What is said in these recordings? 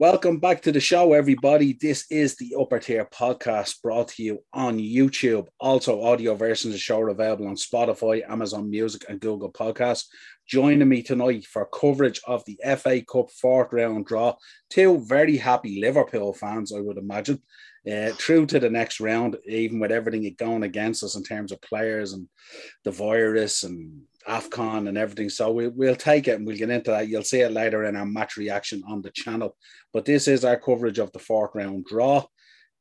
Welcome back to the show, everybody. This is the Upper Tier podcast brought to you on YouTube. Also, audio versions of the show are available on Spotify, Amazon Music, and Google Podcasts. Joining me tonight for coverage of the FA Cup fourth round draw. Two very happy Liverpool fans, I would imagine. Uh, through to the next round, even with everything going against us in terms of players and the virus and AFCON and everything. So we, we'll take it and we'll get into that. You'll see it later in our match reaction on the channel. But this is our coverage of the fourth round draw.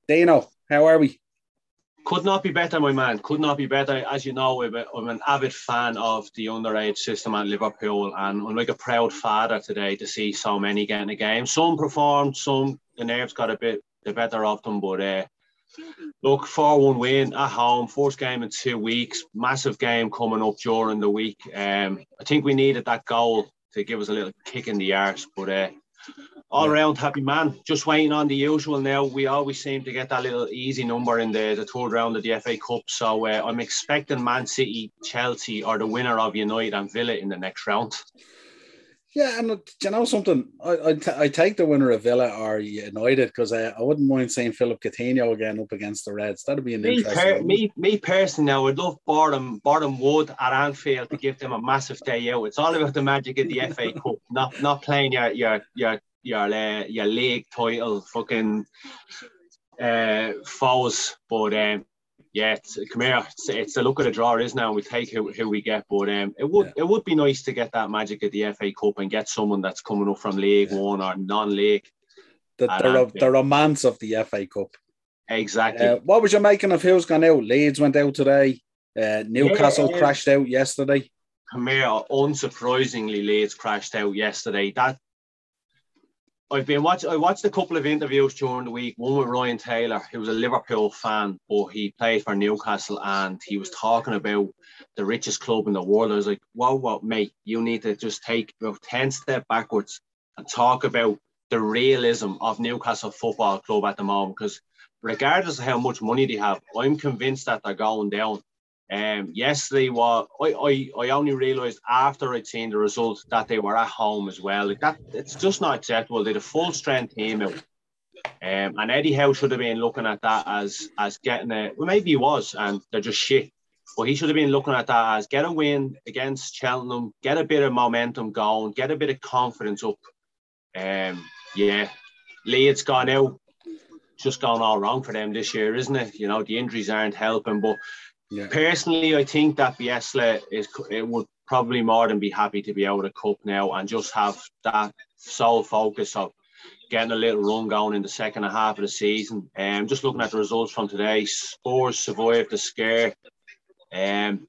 Dino, how are we? Could not be better, my man. Could not be better. As you know, I'm an avid fan of the underage system at Liverpool, and I'm like a proud father today to see so many getting a game. Some performed, some the nerves got a bit the better of them, but uh, Look, 4 1 win at home, first game in two weeks, massive game coming up during the week. Um, I think we needed that goal to give us a little kick in the arse, but uh, all around happy man. Just waiting on the usual now. We always seem to get that little easy number in the, the third round of the FA Cup. So uh, I'm expecting Man City, Chelsea, or the winner of United and Villa in the next round. Yeah, and you know something? I I, t- I take the winner of Villa or United because I, I wouldn't mind seeing Philippe Coutinho again up against the Reds. That'd be an me interesting. Per- me, me personally, I would love Boreham Boreham Wood at Anfield to give them a massive day out. It's all about the magic of the FA Cup, not not playing your your your your uh, your league title, fucking uh, foes. But um, yeah, it's, come here. It's, it's the look at the draw, is now. We take who, who we get, but um, it would yeah. it would be nice to get that magic of the FA Cup and get someone that's coming up from League yeah. One or non-league. The, the, the, romance of the FA Cup. Exactly. Uh, what was your making of who's gone out? Leeds went out today. Uh, Newcastle yeah, crashed out yesterday. Come here, unsurprisingly, Leeds crashed out yesterday. That I've been watching. I watched a couple of interviews during the week. One with Ryan Taylor, who was a Liverpool fan, but he played for Newcastle, and he was talking about the richest club in the world. I was like, "Wow, what, mate? You need to just take about ten step backwards and talk about the realism of Newcastle Football Club at the moment." Because regardless of how much money they have, I'm convinced that they're going down. Um, yesterday was I, I, I only realised after I'd seen the result that they were at home as well. Like that it's just not acceptable. They had a full strength team out. Um, and Eddie Howe should have been looking at that as as getting a well maybe he was and they're just shit. But he should have been looking at that as get a win against Cheltenham, get a bit of momentum going, get a bit of confidence up. Um, yeah, Leeds gone out, just gone all wrong for them this year, isn't it? You know, the injuries aren't helping, but yeah. Personally, I think that Bielsa is it would probably more than be happy to be out of cup now and just have that sole focus of getting a little run going in the second half of the season. And um, just looking at the results from today, Spurs survived the scare. Um,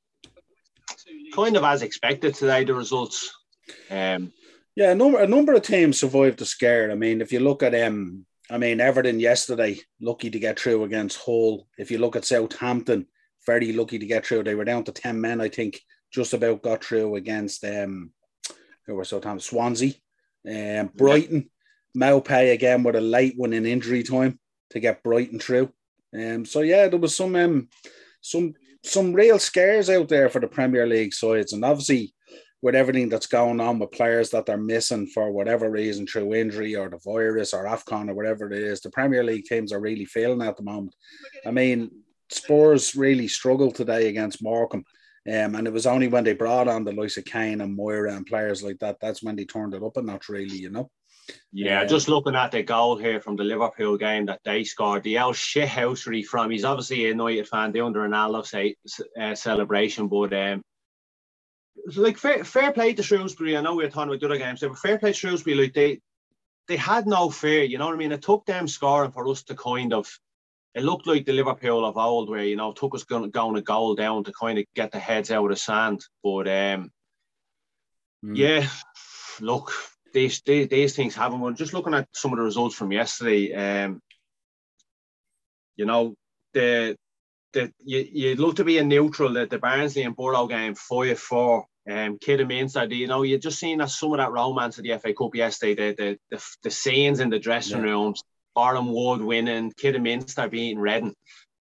kind of as expected today, the results. Um, yeah, a number a number of teams survived the scare. I mean, if you look at um, I mean Everton yesterday, lucky to get through against Hull. If you look at Southampton, very lucky to get through. They were down to 10 men, I think, just about got through against um who were Southampton, Swansea, um, Brighton, yeah. Maupay again with a late one in injury time to get Brighton through. Um, so yeah, there was some um, some some real scares out there for the Premier League sides, and obviously with everything that's going on with players that they're missing for whatever reason through injury or the virus or AFCON or whatever it is, the Premier League teams are really failing at the moment. I mean, Spurs really struggled today against Morecambe. Um, and it was only when they brought on the likes of Kane and Moura and players like that, that's when they turned it up and not really, you know. Yeah, um, just looking at the goal here from the Liverpool game that they scored, the El shithousery from, he's obviously a United fan, the under Ronaldo say, uh, celebration, but um, like fair, fair play to Shrewsbury. I know we are talking about the other games, but fair play to Shrewsbury. Like they, they had no fear. You know what I mean? It took them scoring for us to kind of it looked like the Liverpool of old, where you know took us going, going a goal down to kind of get the heads out of the sand. But um, mm. yeah, look, these, these, these things happen. We're just looking at some of the results from yesterday. Um, you know, the the you you'd love to be a neutral. That the Barnsley and Barrow game five four. Um, Kidderminster, you know, you're just seeing that some of that romance of the FA Cup yesterday, the the the, the scenes in the dressing yeah. rooms, Boreham Wood winning, Kidderminster beating Reading.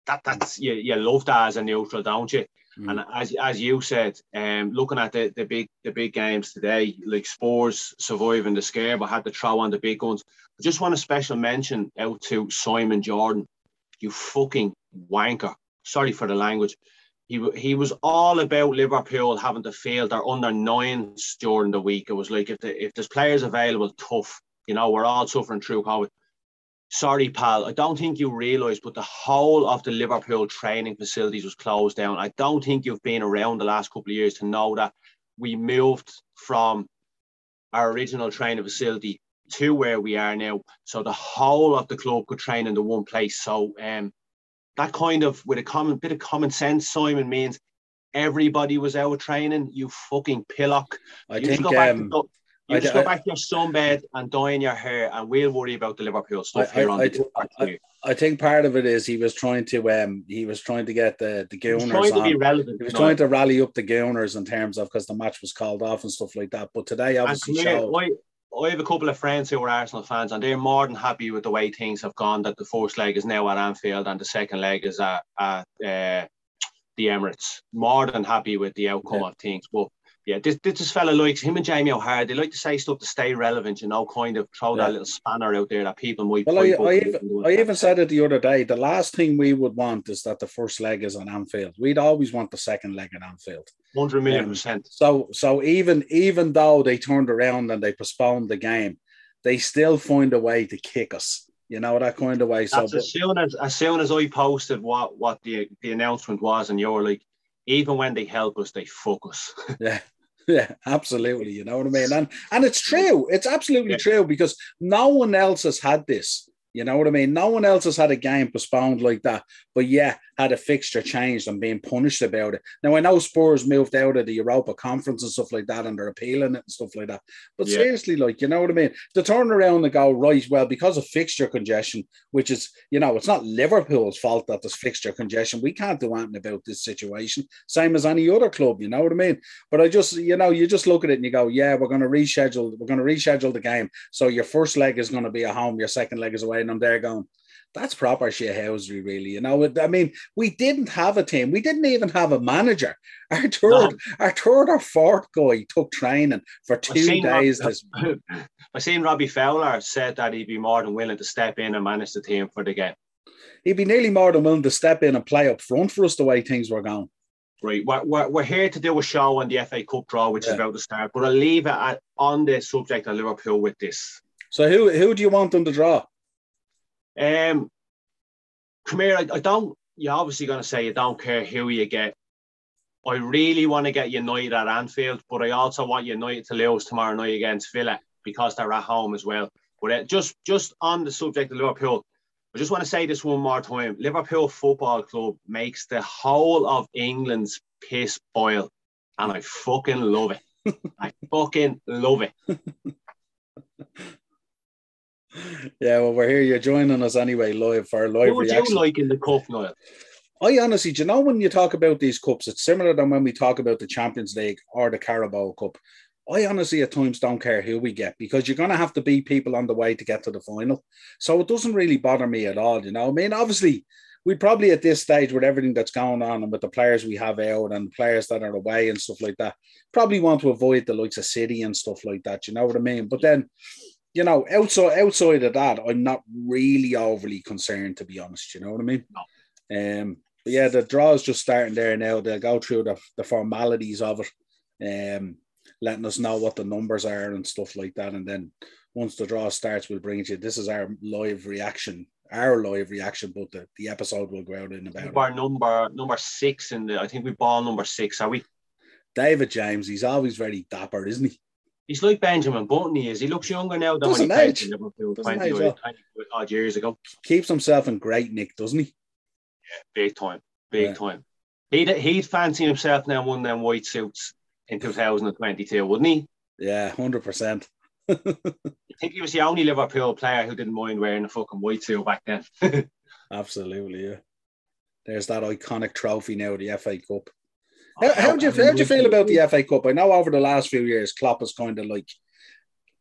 That that's you, you love that as a neutral, don't you? Mm. And as as you said, um, looking at the, the big the big games today, like Spurs surviving the scare, but had to throw on the big guns. I just want a special mention out to Simon Jordan, you fucking wanker. Sorry for the language. He, he was all about Liverpool having to field their under nines during the week. It was like if the, if there's players available, tough. You know, we're all suffering through COVID sorry, pal, I don't think you realise, but the whole of the Liverpool training facilities was closed down. I don't think you've been around the last couple of years to know that we moved from our original training facility to where we are now. So the whole of the club could train in the one place. So um, that kind of with a common bit of common sense, Simon means everybody was out training. You fucking pillock. I you think um, to, you I, just go back to your sunbed and dye in your hair, and we'll worry about the Liverpool stuff I, here on the I, think part of it is he was trying to um he was trying to get the the Gooners trying to be relevant. He was trying to rally up the Gooners in terms of because the match was called off and stuff like that. But today obviously showed. I, I have a couple of friends who are Arsenal fans, and they're more than happy with the way things have gone. That the first leg is now at Anfield, and the second leg is at, at uh, the Emirates. More than happy with the outcome yeah. of things, but yeah, this, this fella likes him and Jamie O'Hara. They like to say stuff to stay relevant, you know, kind of throw yeah. that little spanner out there that people might. Well, I, I, even, I even said it the other day. The last thing we would want is that the first leg is on Anfield. We'd always want the second leg on Anfield. Hundred million um, percent. So, so even even though they turned around and they postponed the game, they still find a way to kick us. You know that kind of way. That's so, as soon as as soon as I posted what what the the announcement was, and you were like, even when they help us, they fuck us. yeah. Yeah, absolutely. You know what I mean? And and it's true. It's absolutely yeah. true because no one else has had this. You know what I mean? No one else has had a game postponed like that, but yeah, had a fixture changed and being punished about it. Now I know Spurs moved out of the Europa Conference and stuff like that, and they're appealing it and stuff like that. But yeah. seriously, like you know what I mean? To turn around and go right, well, because of fixture congestion, which is you know, it's not Liverpool's fault that there's fixture congestion. We can't do anything about this situation. Same as any other club, you know what I mean? But I just you know, you just look at it and you go, yeah, we're going to reschedule. We're going to reschedule the game. So your first leg is going to be at home, your second leg is away and I'm there going, that's proper shithousery, really. You know, I mean, we didn't have a team. We didn't even have a manager. Our third, no. our third or fourth guy took training for two days. Robbie, this I seen Robbie Fowler said that he'd be more than willing to step in and manage the team for the game. He'd be nearly more than willing to step in and play up front for us the way things were going. Right, we're, we're, we're here to do a show on the FA Cup draw, which yeah. is about to start. But I'll leave it at, on the subject of Liverpool with this. So, who who do you want them to draw? Um, come here. I, I don't. You're obviously going to say you don't care who you get. I really want to get United at Anfield, but I also want United to lose tomorrow night against Villa because they're at home as well. But uh, just just on the subject of Liverpool, I just want to say this one more time. Liverpool Football Club makes the whole of England's piss boil, and I fucking love it. I fucking love it. yeah, well, we're here. You're joining us anyway, live for live what would reaction. you like in the cup, Noel? I honestly, do you know when you talk about these cups, it's similar than when we talk about the Champions League or the Carabao Cup. I honestly at times don't care who we get because you're going to have to beat people on the way to get to the final. So it doesn't really bother me at all. You know, I mean, obviously, we probably at this stage with everything that's going on and with the players we have out and players that are away and stuff like that, probably want to avoid the likes of City and stuff like that. You know what I mean? But then you know, outside outside of that, I'm not really overly concerned to be honest. You know what I mean? No. Um, but yeah, the draw is just starting there now. They'll go through the, the formalities of it, um, letting us know what the numbers are and stuff like that. And then once the draw starts, we'll bring it to you. This is our live reaction, our live reaction, but the, the episode will go out in about. Our number number six in the I think we ball number six, are we? David James, he's always very dapper, isn't he? He's like Benjamin Button. He is. He looks younger now than Doesn't when he played in Liverpool 20, age, 20 odd years ago. Keeps himself in great nick, doesn't he? Yeah, big time, big yeah. time. He'd he'd fancy himself now one of them white suits in 2022, wouldn't he? Yeah, hundred percent. I think he was the only Liverpool player who didn't mind wearing a fucking white suit back then. Absolutely, yeah. There's that iconic trophy now, the FA Cup. How, how do you how do you feel about the FA Cup? I know over the last few years, Klopp has kind of like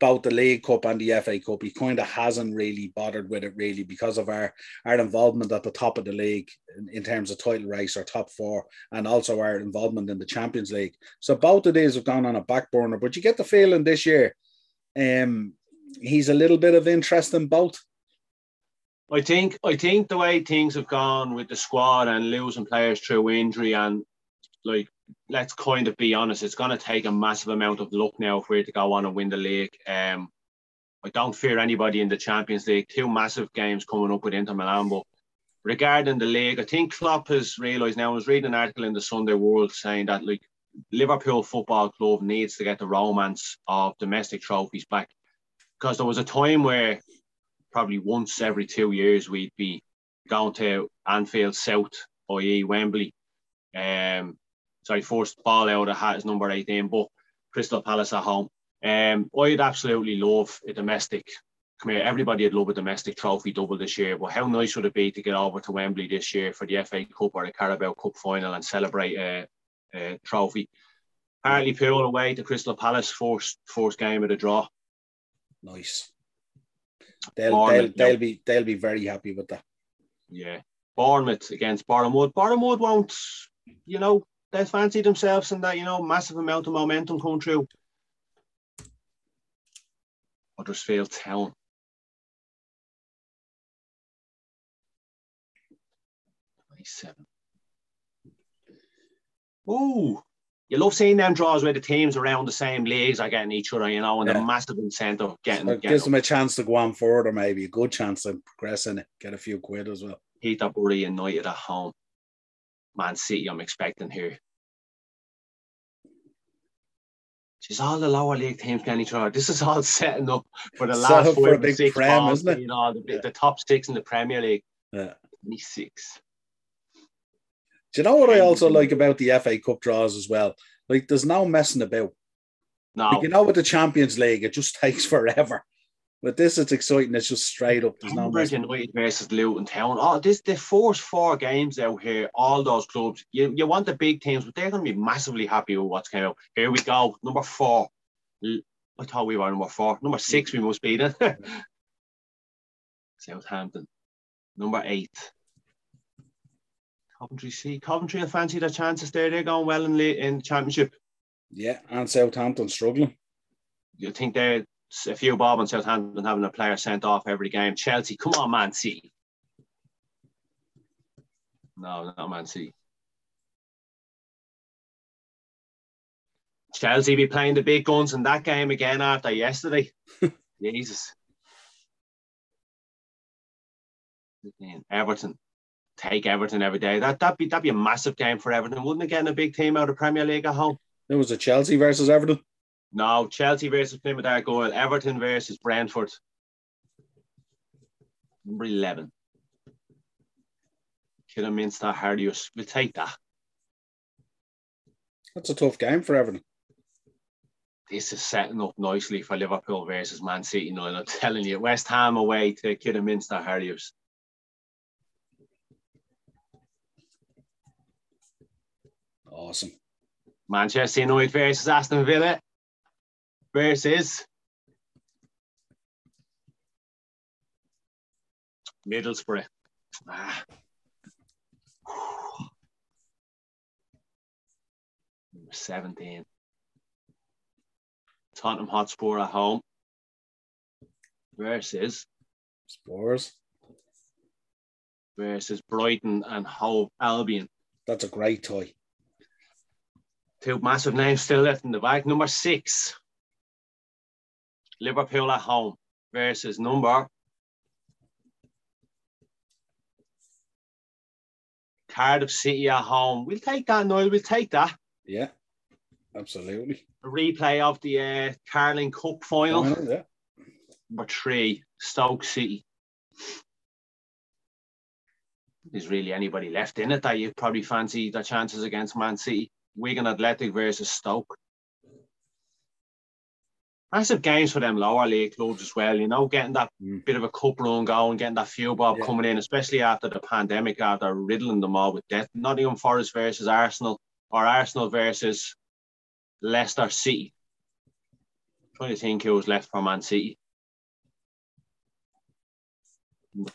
both the League Cup and the FA Cup. He kind of hasn't really bothered with it really because of our our involvement at the top of the league in, in, terms of title race or top four, and also our involvement in the Champions League. So both of these have gone on a back burner. But you get the feeling this year, um, he's a little bit of interest in both. I think I think the way things have gone with the squad and losing players through injury and like let's kind of be honest, it's going to take a massive amount of luck now for you to go on and win the league. Um, I don't fear anybody in the Champions League. Two massive games coming up with Inter Milan, but regarding the league, I think Klopp has realised now. I was reading an article in the Sunday World saying that like Liverpool Football Club needs to get the romance of domestic trophies back because there was a time where probably once every two years we'd be going to Anfield South, i.e. Wembley, um, sorry, forced ball out of hat is number 18, but Crystal Palace at home. Um, I'd absolutely love a domestic. Come here, everybody would love a domestic trophy double this year. But how nice would it be to get over to Wembley this year for the FA Cup or the Carabao Cup final and celebrate a, a trophy? Hartlepool away to Crystal Palace, first first game of the draw. Nice. They'll, they'll, they'll be they'll be very happy with that. Yeah. Bournemouth against Bournemouth. Bournemouth won't, you know, they fancy themselves and that, you know, massive amount of momentum coming through. Huddersfield Town. Twenty-seven. Oh, you love seeing them draws where the teams around the same leagues are getting each other, you know, and yeah. the massive incentive getting. So it gives them a chance to go on forward, or maybe a good chance to progress in it, get a few quid as well. Peterborough United at home. Man City, I'm expecting here. She's all the lower league teams getting each other. This is all setting up for the last four for big six prem, balls, isn't it? You know, the, yeah. the, top six in the Premier League. Yeah. 26. Do you know what I also like about the FA Cup draws as well? Like, there's no messing about. No. Like, you know, with the Champions League, it just takes forever. But this is exciting. It's just straight up. There's no United versus Luton Town. Oh, this the first four games out here. All those clubs. You, you want the big teams, but they're going to be massively happy with what's coming out. Here we go. Number four. I thought we were number four. Number six, we must be then. Southampton. Number eight. Coventry. See, Coventry. I fancy their chances there. They're going well in the in the championship. Yeah, and Southampton struggling. You think they're a few bob on Southampton having a player sent off every game. Chelsea, come on, Man City. No, not Man City. Chelsea be playing the big guns in that game again after yesterday. Jesus. Everton. Take Everton every day. That that'd be that'd be a massive game for Everton, wouldn't it? Getting a big team out of Premier League at home. It was a Chelsea versus Everton. No, Chelsea versus Plymouth Argyle, Everton versus Brentford. Number 11. Kidderminster Harriers. We'll take that. That's a tough game for Everton. This is setting up nicely for Liverpool versus Man City. No, I'm telling you, West Ham away to Kidderminster Harriers. Awesome. Manchester United versus Aston Villa versus Middlesbrough. Ah. Number 17. Tottenham Hotspur at home versus Spurs versus Brighton and Hove Albion. That's a great toy. Two massive names still left in the bag. Number six, Liverpool at home versus number Cardiff City at home. We'll take that, Noel. We'll take that. Yeah, absolutely. A replay of the uh, Carling Cup final. final yeah. Number three, Stoke City. There's really anybody left in it that you probably fancy the chances against Man City. Wigan Athletic versus Stoke massive games for them lower league clubs as well. You know, getting that mm. bit of a cup run going, getting that few bob yeah. coming in, especially after the pandemic, after riddling them all with death. Nottingham Forest versus Arsenal, or Arsenal versus Leicester City. trying to think who was left for Man City.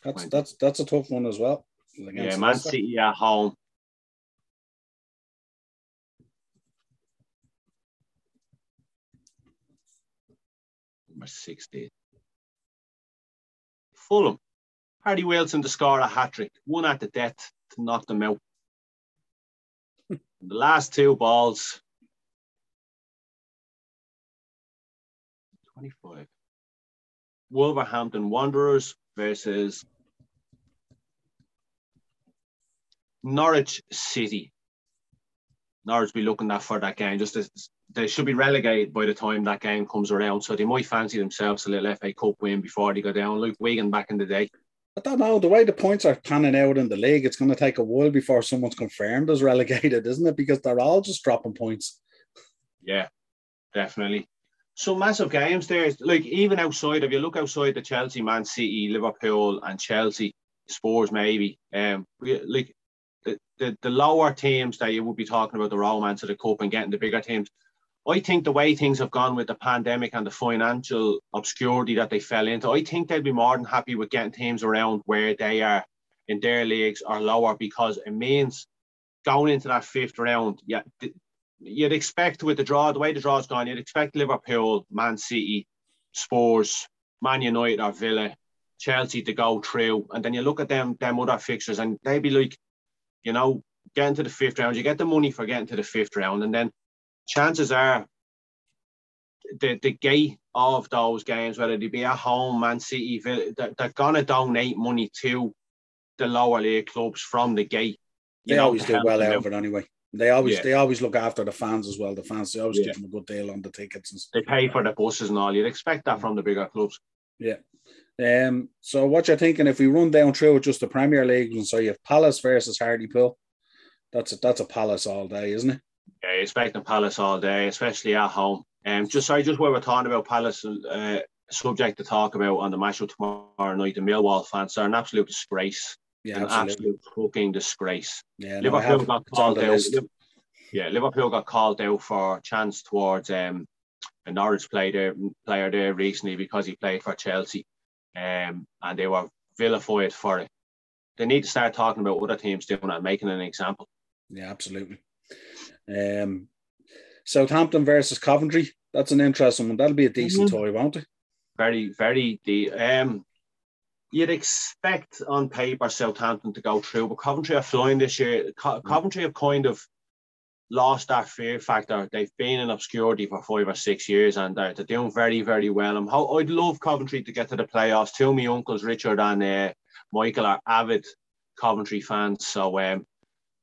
That's that's that's a tough one as well. Yeah, Man Leicester. City at home. Number 16. Fulham. Harry Wilson to score a hat trick, one at the death to knock them out. the last two balls. 25. Wolverhampton Wanderers versus Norwich City. Norwich be looking that for that game. Just as they should be relegated by the time that game comes around, so they might fancy themselves a little FA Cup win before they go down. Luke Wigan back in the day. I don't know the way the points are panning out in the league. It's going to take a while before someone's confirmed as relegated, isn't it? Because they're all just dropping points. Yeah, definitely. So massive games there. Like even outside, if you look outside the Chelsea, Man City, Liverpool, and Chelsea, Spurs maybe. Um, like the, the, the lower teams that you would be talking about the romance of the cup and getting the bigger teams. I think the way things have gone with the pandemic and the financial obscurity that they fell into, I think they'd be more than happy with getting teams around where they are in their leagues or lower because it means going into that fifth round. Yeah, you'd expect with the draw, the way the draw's gone, you'd expect Liverpool, Man City, Spurs, Man United or Villa, Chelsea to go through, and then you look at them them other fixtures, and they'd be like you know, getting to the fifth round, you get the money for getting to the fifth round, and then chances are the the gate of those games, whether they be at home, Man City, they're, they're gonna donate money to the lower league clubs from the gate. They know, always do well out of it anyway. They always yeah. they always look after the fans as well. The fans they always yeah. give them a good deal on the tickets and stuff. They pay for the buses and all. You'd expect that from the bigger clubs. Yeah. Um, so what you're thinking if we run down through just the Premier League and so you have Palace versus Hartlepool, that's a, that's a Palace all day, isn't it? Yeah, expecting Palace all day, especially at home. Um, just sorry, just where we're talking about Palace, uh, subject to talk about on the match tomorrow night. The Millwall fans are an absolute disgrace. Yeah, an absolutely. absolute fucking disgrace. Yeah, no, Liverpool got called out. Yeah, Liverpool got called out for chance towards um, a Norwich player player there recently because he played for Chelsea um, and they were vilified for it. They need to start talking about other teams doing and making an example. Yeah, absolutely. Um, Southampton versus Coventry. That's an interesting one. That'll be a decent mm-hmm. toy, won't it? Very, very. The um, you'd expect on paper Southampton to go through, but Coventry are flying this year. Co- mm. Coventry have kind of lost that fear factor. They've been in obscurity for five or six years and they're, they're doing very, very well. I'm ho- I'd love Coventry to get to the playoffs. Two of my uncles, Richard and uh, Michael, are avid Coventry fans. So um,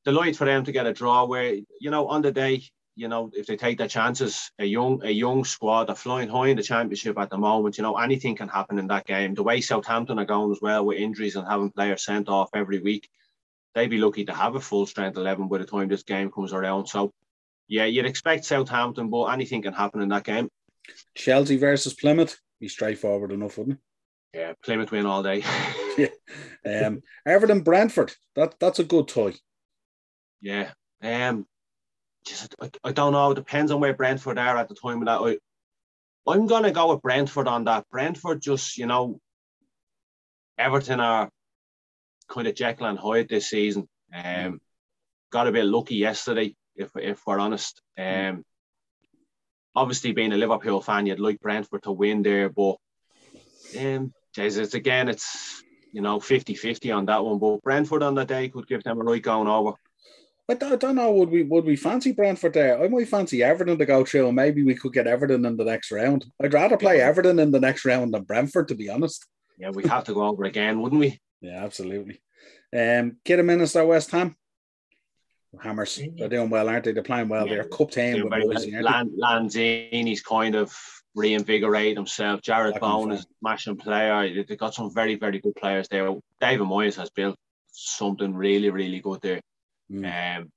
delighted for them to get a draw where, you know, on the day, you know, if they take their chances, a young a young squad, are flying high in the championship at the moment. You know, anything can happen in that game. The way Southampton are going as well with injuries and having players sent off every week, they'd be lucky to have a full strength 11 by the time this game comes around. So, yeah, you'd expect Southampton, but anything can happen in that game. Chelsea versus Plymouth, be straightforward enough, wouldn't it? Yeah, Plymouth win all day. yeah. Um, Everton Brentford, that that's a good toy. Yeah. Um, just I, I don't know. It depends on where Brentford are at the time of that. I, I'm gonna go with Brentford on that. Brentford just, you know, Everton are kind of Jekyll and Hyde this season. Um, got a bit lucky yesterday, if if we're honest. Um, obviously being a Liverpool fan, you'd like Brentford to win there, but um, it's again, it's you know 50-50 on that one. But Brentford on that day could give them a right going over. I don't, I don't know. Would we would we fancy Brentford there? I might fancy Everton to go through, and maybe we could get Everton in the next round. I'd rather play yeah. Everton in the next round than Brentford, to be honest. Yeah, we have to go over again, wouldn't we? Yeah, absolutely. Um, Kidderminster, West Ham. Hammers, they're doing well, aren't they? They're playing well. Yeah. They're cup team with Boise, Lan- Lanzini's kind of reinvigorated himself. Jarrod Bowen is a smashing player. They've got some very, very good players there. David Moyes has built something really, really good there. Mm. Um,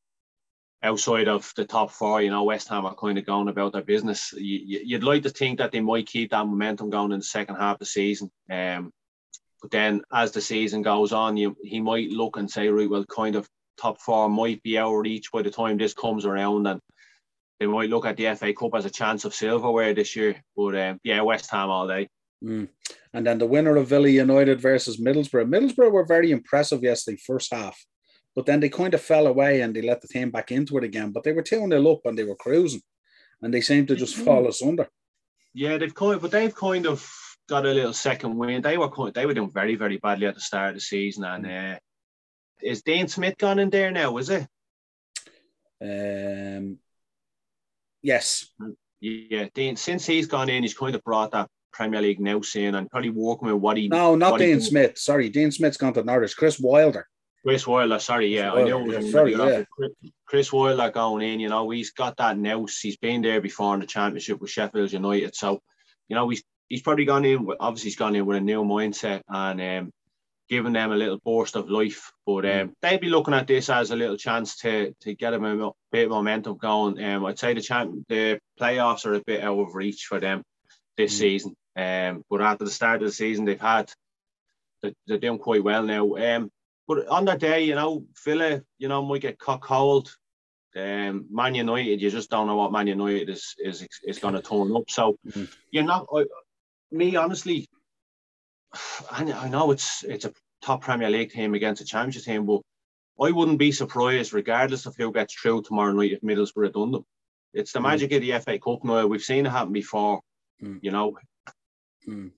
outside of the top four, you know, West Ham are kind of going about their business. You, would like to think that they might keep that momentum going in the second half of the season. Um, but then as the season goes on, you, he might look and say, right, well, kind of top four might be out of reach by the time this comes around. And they might look at the FA Cup as a chance of silverware this year. But um, yeah, West Ham all day. Mm. And then the winner of Villa United versus Middlesbrough. Middlesbrough were very impressive yesterday, first half, but then they kind of fell away and they let the team back into it again. But they were 2 0 up and they were cruising, and they seemed to just mm. fall asunder. Yeah, they've kind of, but they've kind of got a little second win. They were they were doing very very badly at the start of the season, and mm. uh, is Dean Smith gone in there now? Is it? Um, yes. Yeah, Dean. Since he's gone in, he's kind of brought that Premier League now in and probably working with what he. No, not Dean Smith. Sorry, Dean Smith's gone to Norwich. Chris Wilder. Chris Wilder, sorry, yeah, Wilder, I know. Yeah, sorry, yeah. Chris Wilder going in, you know, he's got that now. He's been there before in the championship with Sheffield United, so you know he's he's probably gone in. With, obviously, he's gone in with a new mindset and um, giving them a little burst of life. But um, mm. they'd be looking at this as a little chance to to get them a bit of momentum going. Um, I'd say the champ, the playoffs are a bit out of reach for them this mm. season. Um, but after the start of the season, they've had they're, they're doing quite well now. Um, but on that day, you know, Villa, you know, might get caught cold. Um, Man United, you just don't know what Man United is is is going to turn up. So mm. you're not. I, me honestly, I, I know it's it's a top Premier League team against a Championship team, but I wouldn't be surprised, regardless of who gets through tomorrow night, if Middlesbrough done them. It's the mm. magic of the FA Cup now. We've seen it happen before. Mm. You know. Mm.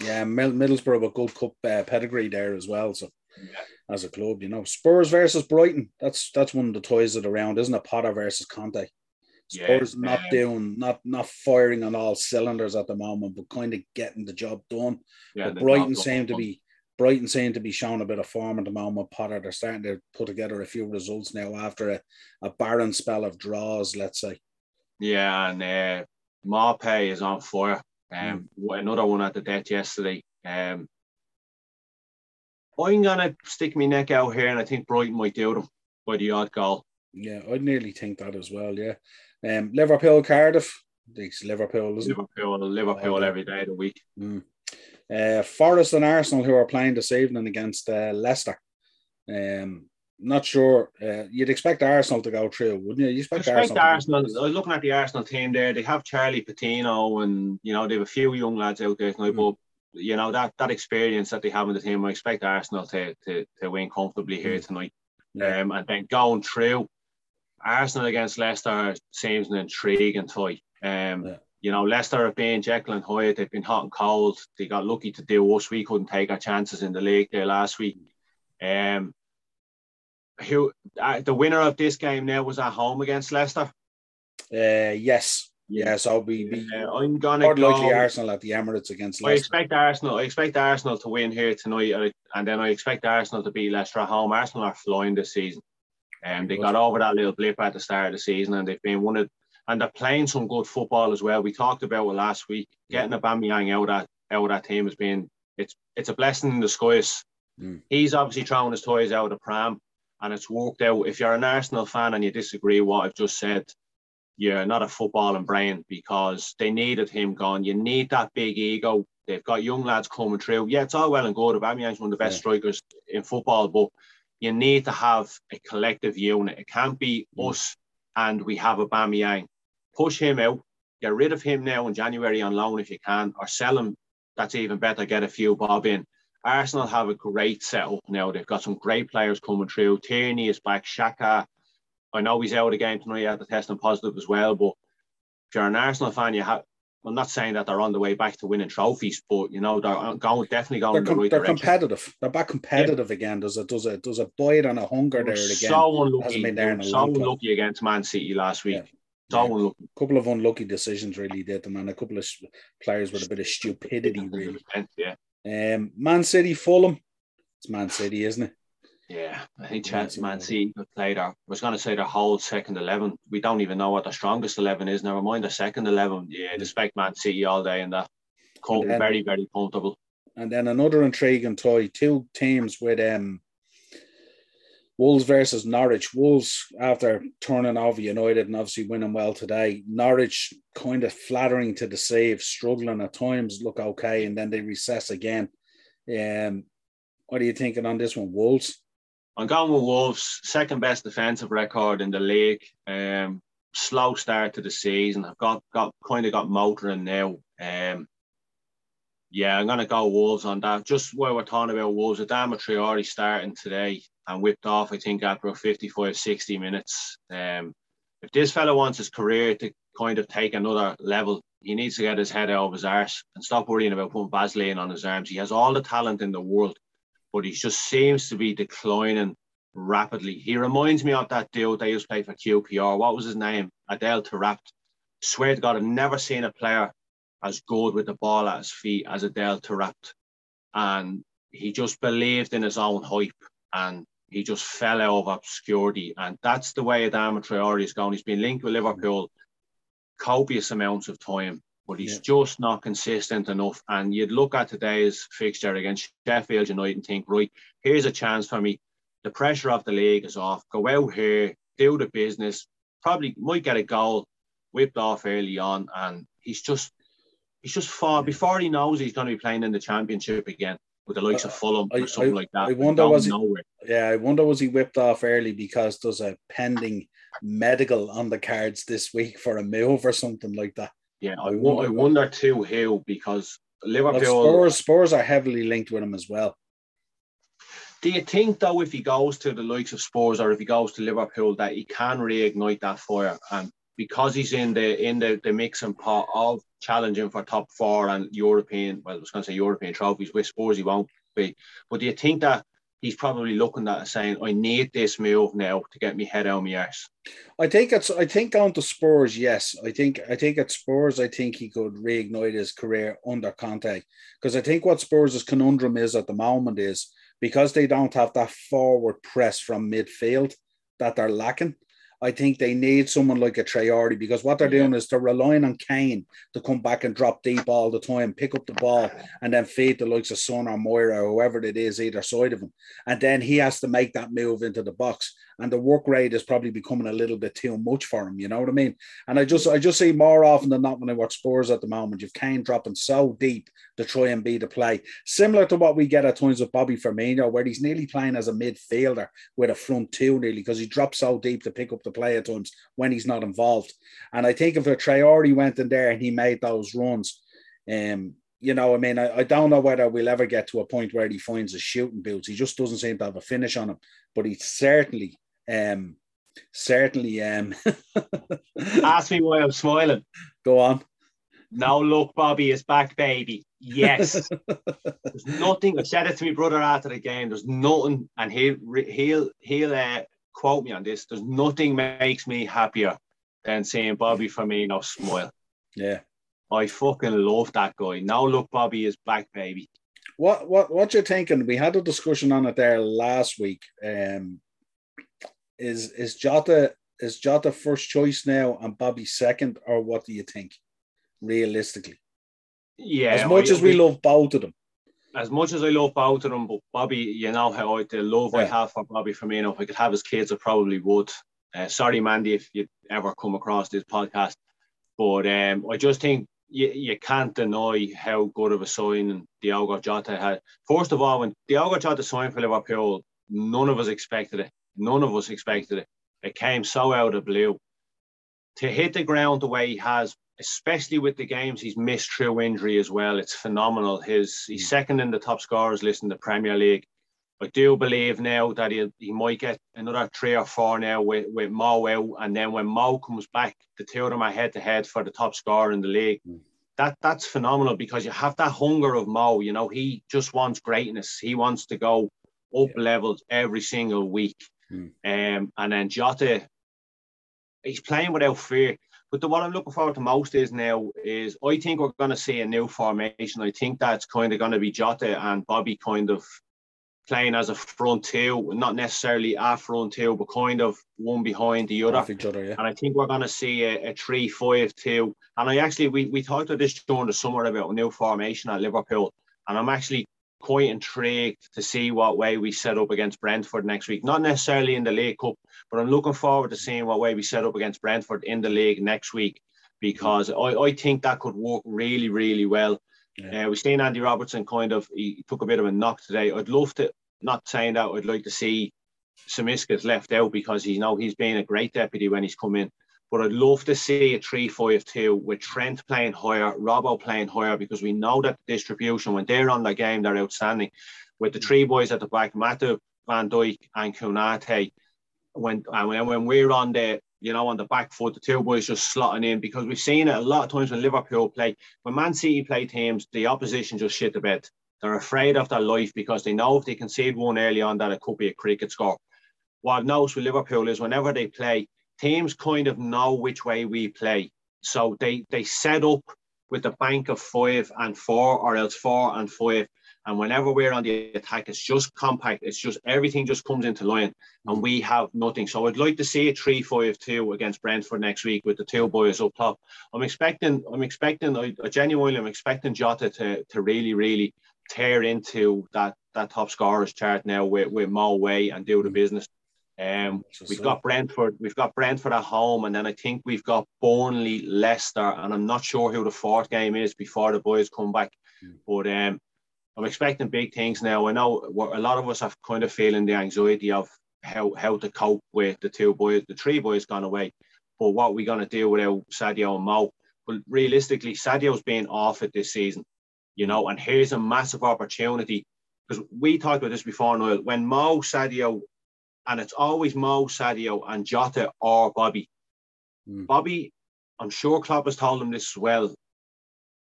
Yeah, Middlesbrough a good cup uh, pedigree there as well. So yeah. as a club, you know, Spurs versus Brighton. That's that's one of the toys of the round, isn't it? Potter versus Conte. Spurs yeah, not doing, not not firing on all cylinders at the moment, but kind of getting the job done. Yeah, but Brighton seem to be Brighton seem to be showing a bit of form at the moment. Potter, they're starting to put together a few results now after a, a barren spell of draws, let's say. Yeah, and uh, Maupay is on fire. Um, mm. another one at the death yesterday. Um, I'm gonna stick my neck out here, and I think Brighton might do them by the odd goal. Yeah, I'd nearly think that as well. Yeah, um, Liverpool, Cardiff. It's Liverpool, isn't Liverpool, it? Liverpool every day of the week. Mm. Uh, Forest and Arsenal, who are playing this evening against uh, Leicester. Um, not sure. Uh, you'd expect Arsenal to go through, wouldn't you? You expect, expect Arsenal. Arsenal I was looking at the Arsenal team there. They have Charlie Patino, and you know they have a few young lads out there tonight. Mm. But you know that that experience that they have in the team, I expect Arsenal to to, to win comfortably here mm. tonight. Yeah. Um, and then going through Arsenal against Leicester seems an intriguing toy. Um, yeah. You know, Leicester have been Jekyll and Hyde. They've been hot and cold. They got lucky to do us. We couldn't take our chances in the league there last week. Um, who uh, the winner of this game now was at home against Leicester. Uh, yes, yes, I'll be. be uh, I'm gonna go. likely Arsenal at the Emirates against. Leicester. I expect Arsenal. I expect Arsenal to win here tonight, and then I expect Arsenal to beat Leicester at home. Arsenal are flying this season, and um, they got over that little blip at the start of the season, and they've been one of, and they're playing some good football as well. We talked about it last week. Getting a Aubameyang out of that out of that team has been it's it's a blessing in disguise. Mm. He's obviously throwing his toys out of the pram and it's worked out. If you're an Arsenal fan and you disagree with what I've just said, you're not a footballing brain because they needed him gone. You need that big ego. They've got young lads coming through. Yeah, it's all well and good. Aubameyang's one of the best yeah. strikers in football, but you need to have a collective unit. It can't be mm. us and we have Aubameyang. Push him out. Get rid of him now in January on loan if you can, or sell him. That's even better. Get a few bob in. Arsenal have a great setup now. They've got some great players coming through. Tierney is back. Xhaka, I know he's out of the game tonight after testing positive as well. But if you're an Arsenal fan, you have. I'm not saying that they're on the way back to winning trophies, but you know they're going definitely going. They're, com- the right they're competitive. They're back competitive yeah. again. There's a there's a there's a bite and a hunger there again. So unlucky. Been there so unlucky against Man City last week. Yeah. So yeah. unlucky. A couple of unlucky decisions really did them, and a couple of players with a bit of stupidity really. Yeah. Um, Man City, Fulham. It's Man City, isn't it? Yeah, I think chance Man City could play. I was going to say their whole second eleven. We don't even know what the strongest eleven is. Never mind the second eleven. Yeah, expect Man City all day in that. Very very comfortable. And then another intriguing toy. Two teams with um Wolves versus Norwich. Wolves, after turning over United and obviously winning well today, Norwich kind of flattering to the save, struggling at times, look okay, and then they recess again. Um, what are you thinking on this one, Wolves? I'm going with Wolves, second best defensive record in the league. Um, slow start to the season. I've got got kind of got motoring now. Um, yeah, I'm gonna go Wolves on that. Just where we're talking about Wolves, Adama Traore starting today and whipped off, I think, after 55, 60 minutes. Um, if this fella wants his career to kind of take another level, he needs to get his head out of his arse and stop worrying about putting Vaseline on his arms. He has all the talent in the world, but he just seems to be declining rapidly. He reminds me of that dude that used to play for QPR. What was his name? Adel Taarabt. Swear to God, I've never seen a player as good with the ball at his feet as Adel Taarabt. And he just believed in his own hype and he just fell out of obscurity. And that's the way Adama Traore is going. He's been linked with Liverpool copious amounts of time, but he's yeah. just not consistent enough. And you'd look at today's fixture against Sheffield United and think, right, here's a chance for me. The pressure of the league is off. Go out here, do the business, probably might get a goal whipped off early on. And he's just he's just far before he knows he's going to be playing in the championship again with the likes of Fulham or something I, like that. I wonder was he, yeah, I wonder was he whipped off early because there's a pending medical on the cards this week for a move or something like that. Yeah, I, I wonder, too who because Liverpool Spurs, Spurs are heavily linked with him as well. Do you think though, if he goes to the likes of Spurs or if he goes to Liverpool, that he can reignite that fire? And because he's in the in the, the mix and pot of challenging for top four and European, well, I was going to say European trophies with Spurs, he won't be. But do you think that he's probably looking at it saying, I need this move now to get me head out my arse. I think it's I think down to Spurs, yes. I think I think at Spurs, I think he could reignite his career under Conte. Because I think what Spurs' conundrum is at the moment is because they don't have that forward press from midfield that they're lacking. I think they need someone like a Traore because what they're doing is they're relying on Kane to come back and drop deep all the time, pick up the ball, and then feed the likes of Son or Moura or whoever it is either side of him. And then he has to make that move into the box. And the work rate is probably becoming a little bit too much for him. You know what I mean? And I just I just see more often than not when I watch Spurs at the moment, you've Kane dropping so deep to try and be the play. Similar to what we get at times with Bobby Firmino, where he's nearly playing as a midfielder with a front two nearly because he drops so deep to pick up the play at times when he's not involved. And I think if a Traore went in there and he made those runs, um, you know, I mean, I, I don't know whether we'll ever get to a point where he finds his shooting boots. He just doesn't seem to have a finish on him, but he certainly, um, certainly, um, ask me why I'm smiling. Go on. Now look, Bobby is back, baby. Yes. There's nothing. I said it to my brother after the game. There's nothing, and he'll he'll he'll uh, quote me on this. There's nothing makes me happier than seeing Bobby Firmino smile. Yeah. I fucking love that guy. Now look, Bobby is back, baby. What what what you thinking? We had a discussion on it there last week. Um, is is Jota is Jota first choice now and Bobby second, or what do you think? Realistically, yeah. As much I, as we love both of them, as much as I love both of them, but Bobby, you know how I, the love yeah. I have for Bobby Firmino. If I could have his kids, I probably would. Uh, sorry, Mandy, if you ever come across this podcast, but um, I just think you, you can't deny how good of a sign Diogo Jota had. First of all, when Diogo Jota signed for Liverpool, none of us expected it. None of us expected it. It came so out of blue. To hit the ground the way he has especially with the games he's missed through injury as well. It's phenomenal. His he's hmm. second in the top scorers list in the Premier League. I do believe now that he he might get another three or four now with, with Mo out, and then when Mo comes back, the two of them are head to head for the top scorer in the league. Mm. That that's phenomenal because you have that hunger of Mo. You know, he just wants greatness. He wants to go up yeah. levels every single week. Mm. Um, and then Jota, he's playing without fear. But the, what I'm looking forward to most is now is I think we're going to see a new formation. I think that's kind of going to be Jota and Bobby kind of playing as a front two, not necessarily a front two, but kind of one behind the other. other yeah. And I think we're going to see a, a three five two. And I actually we we talked about this during the summer about a new formation at Liverpool, and I'm actually quite intrigued to see what way we set up against Brentford next week. Not necessarily in the League Cup, but I'm looking forward to seeing what way we set up against Brentford in the league next week because I, I think that could work really, really well. Yeah. Uh, we've seen Andy Robertson kind of he took a bit of a knock today. I'd love to not saying that I'd like to see Tsimikas left out because you know he's been a great deputy when he's come in. But I'd love to see a 3 5 2 with Trent playing higher, Robbo playing higher, because we know that distribution, when they're on the game, they're outstanding. With the three boys at the back, Matip, Van Dijk, and Konate, when, and when, we're on the you know, on the back foot, the two boys just slotting in because we've seen it a lot of times when Liverpool play. When Man City play teams, the opposition just shit the bed. They're afraid of their life because they know if they concede one early on that it could be a cricket score. What I've noticed with Liverpool is whenever they play, teams kind of know which way we play. So they they set up with the bank of five and four, or else four and five. And whenever we're on the attack, it's just compact. It's just everything just comes into line, and we have nothing. So I'd like to see a three-five-two against Brentford next week with the two boys up top. I'm expecting. I'm expecting. I, I genuinely, I'm expecting Jota to to really, really tear into that that top scorers chart now with with Mo Way and do the mm. business. Um, we've got Brentford, we've got Brentford at home, and then I think we've got Burnley, Leicester, and I'm not sure who the fourth game is before the boys come back. Mm. But um, I'm expecting big things now. I know a lot of us have kind of feeling the anxiety of how how to cope with the two boys, the three boys gone away. But what we're we going to do without Sadio and Mo? But realistically, Sadio's been off it this season, you know, and here's a massive opportunity because we talked about this before. Noel, when Mo, Sadio, and it's always Mo, Sadio, and Jota or Bobby. Mm. Bobby, I'm sure Klopp has told him this as well,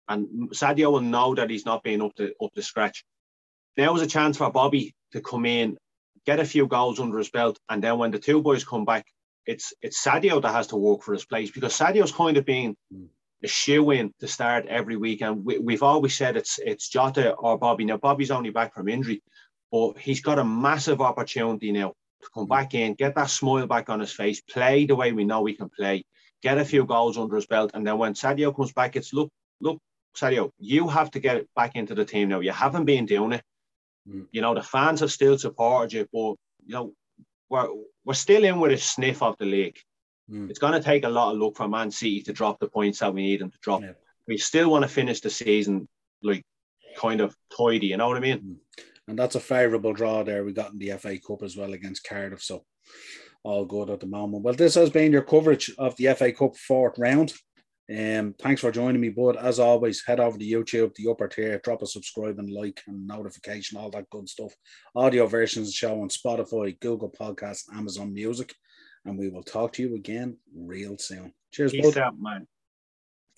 and Sadio will know that he's not being up to up to scratch. Now is a chance for Bobby to come in, get a few goals under his belt, and then when the two boys come back, it's it's Sadio that has to work for his place because Sadio's kind of being mm. a shoe in to start every week, and we, we've always said it's it's Jota or Bobby. Now Bobby's only back from injury, but he's got a massive opportunity now to come back in, get that smile back on his face, play the way we know we can play, get a few goals under his belt, and then when Sadio comes back, it's look, look, Sadio, you have to get back into the team now. You haven't been doing it. Mm. You know the fans have still supported you, but you know we're we're still in with a sniff of the league. Mm. It's going to take a lot of luck for Man City to drop the points that we need them to drop. Yeah. We still want to finish the season like kind of tidy. You know what I mean? Mm and that's a favourable draw there we got in the FA Cup as well against Cardiff. So all good at the moment. Well, this has been your coverage of the FA Cup fourth round. Um, thanks for joining me, bud. As always, head over to YouTube, the upper tier, drop a subscribe and like and notification, all that good stuff. Audio versions show on Spotify, Google Podcasts, Amazon Music, and we will talk to you again real soon. Cheers, Peace bud. out, man.